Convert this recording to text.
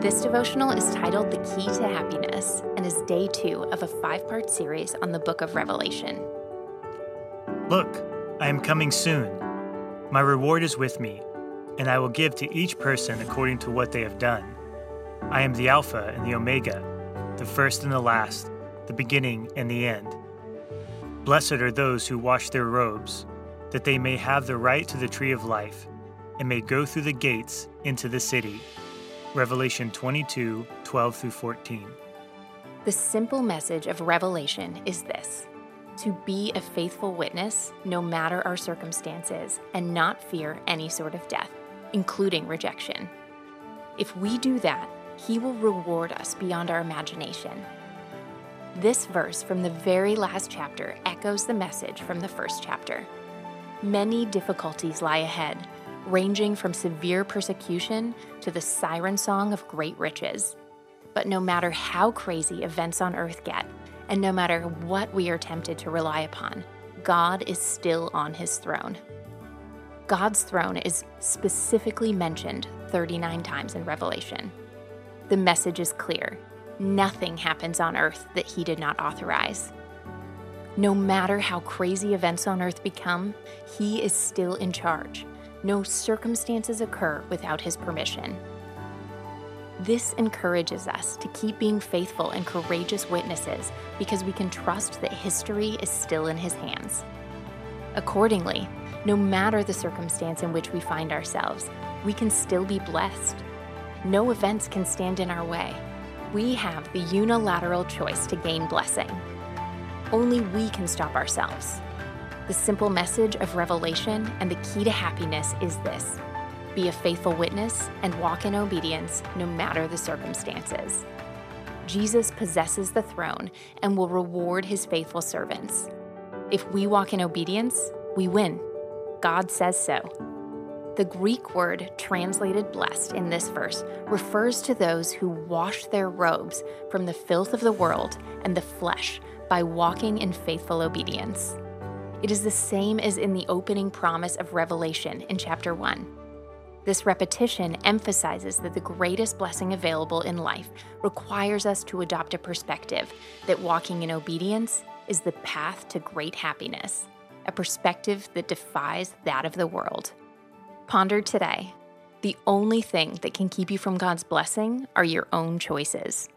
This devotional is titled The Key to Happiness and is day two of a five part series on the book of Revelation. Look, I am coming soon. My reward is with me, and I will give to each person according to what they have done. I am the Alpha and the Omega, the first and the last, the beginning and the end. Blessed are those who wash their robes, that they may have the right to the tree of life, and may go through the gates into the city. Revelation 22 12 through 14. The simple message of Revelation is this to be a faithful witness no matter our circumstances and not fear any sort of death, including rejection. If we do that, He will reward us beyond our imagination. This verse from the very last chapter echoes the message from the first chapter. Many difficulties lie ahead, ranging from severe persecution to the siren song of great riches. But no matter how crazy events on earth get, and no matter what we are tempted to rely upon, God is still on his throne. God's throne is specifically mentioned 39 times in Revelation. The message is clear nothing happens on earth that he did not authorize. No matter how crazy events on earth become, he is still in charge. No circumstances occur without his permission. This encourages us to keep being faithful and courageous witnesses because we can trust that history is still in His hands. Accordingly, no matter the circumstance in which we find ourselves, we can still be blessed. No events can stand in our way. We have the unilateral choice to gain blessing. Only we can stop ourselves. The simple message of Revelation and the key to happiness is this be a faithful witness, and walk in obedience no matter the circumstances. Jesus possesses the throne and will reward his faithful servants. If we walk in obedience, we win. God says so. The Greek word translated blessed in this verse refers to those who wash their robes from the filth of the world and the flesh by walking in faithful obedience. It is the same as in the opening promise of Revelation in chapter 1. This repetition emphasizes that the greatest blessing available in life requires us to adopt a perspective that walking in obedience is the path to great happiness, a perspective that defies that of the world. Ponder today. The only thing that can keep you from God's blessing are your own choices.